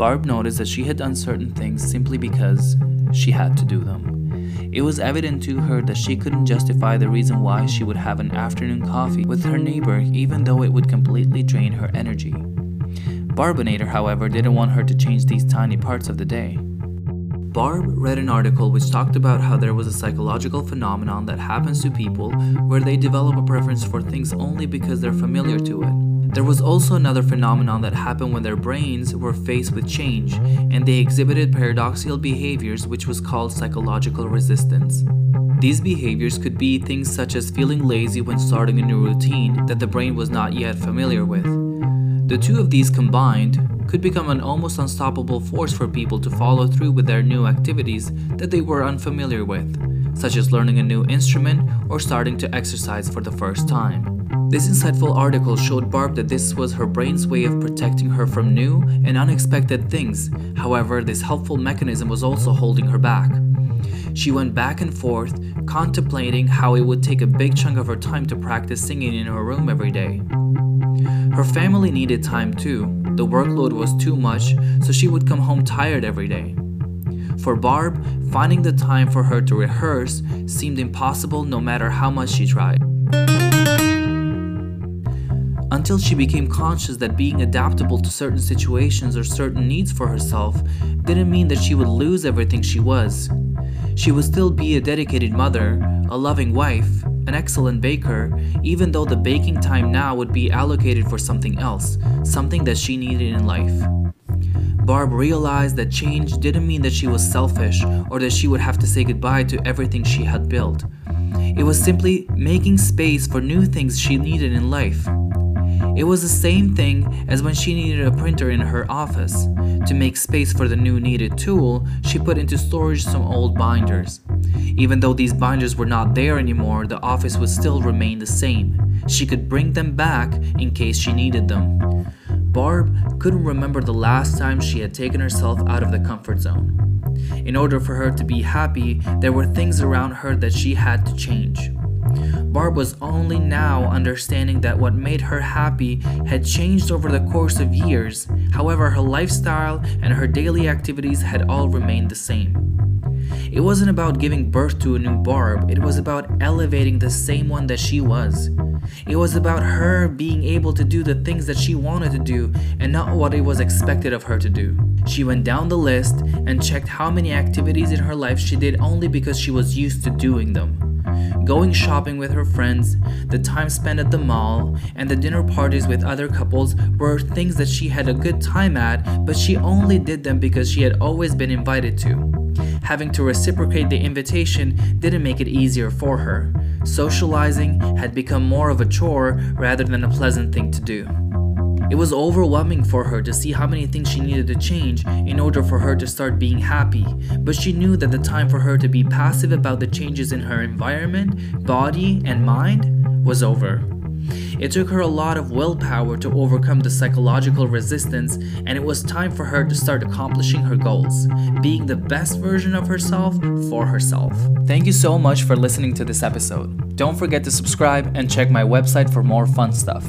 Barb noticed that she had done certain things simply because she had to do them. It was evident to her that she couldn't justify the reason why she would have an afternoon coffee with her neighbor even though it would completely drain her energy. Barbanator, however, didn't want her to change these tiny parts of the day. Barb read an article which talked about how there was a psychological phenomenon that happens to people where they develop a preference for things only because they're familiar to it. There was also another phenomenon that happened when their brains were faced with change and they exhibited paradoxical behaviors which was called psychological resistance. These behaviors could be things such as feeling lazy when starting a new routine that the brain was not yet familiar with. The two of these combined could become an almost unstoppable force for people to follow through with their new activities that they were unfamiliar with, such as learning a new instrument or starting to exercise for the first time. This insightful article showed Barb that this was her brain's way of protecting her from new and unexpected things. However, this helpful mechanism was also holding her back. She went back and forth, contemplating how it would take a big chunk of her time to practice singing in her room every day. Her family needed time too. The workload was too much, so she would come home tired every day. For Barb, finding the time for her to rehearse seemed impossible no matter how much she tried. Until she became conscious that being adaptable to certain situations or certain needs for herself didn't mean that she would lose everything she was. She would still be a dedicated mother, a loving wife, an excellent baker, even though the baking time now would be allocated for something else, something that she needed in life. Barb realized that change didn't mean that she was selfish or that she would have to say goodbye to everything she had built. It was simply making space for new things she needed in life. It was the same thing as when she needed a printer in her office. To make space for the new needed tool, she put into storage some old binders. Even though these binders were not there anymore, the office would still remain the same. She could bring them back in case she needed them. Barb couldn't remember the last time she had taken herself out of the comfort zone. In order for her to be happy, there were things around her that she had to change. Barb was only now understanding that what made her happy had changed over the course of years. However, her lifestyle and her daily activities had all remained the same. It wasn't about giving birth to a new Barb, it was about elevating the same one that she was. It was about her being able to do the things that she wanted to do and not what it was expected of her to do. She went down the list and checked how many activities in her life she did only because she was used to doing them. Going shopping with her friends, the time spent at the mall, and the dinner parties with other couples were things that she had a good time at, but she only did them because she had always been invited to. Having to reciprocate the invitation didn't make it easier for her. Socializing had become more of a chore rather than a pleasant thing to do. It was overwhelming for her to see how many things she needed to change in order for her to start being happy, but she knew that the time for her to be passive about the changes in her environment, body, and mind was over. It took her a lot of willpower to overcome the psychological resistance, and it was time for her to start accomplishing her goals, being the best version of herself for herself. Thank you so much for listening to this episode. Don't forget to subscribe and check my website for more fun stuff.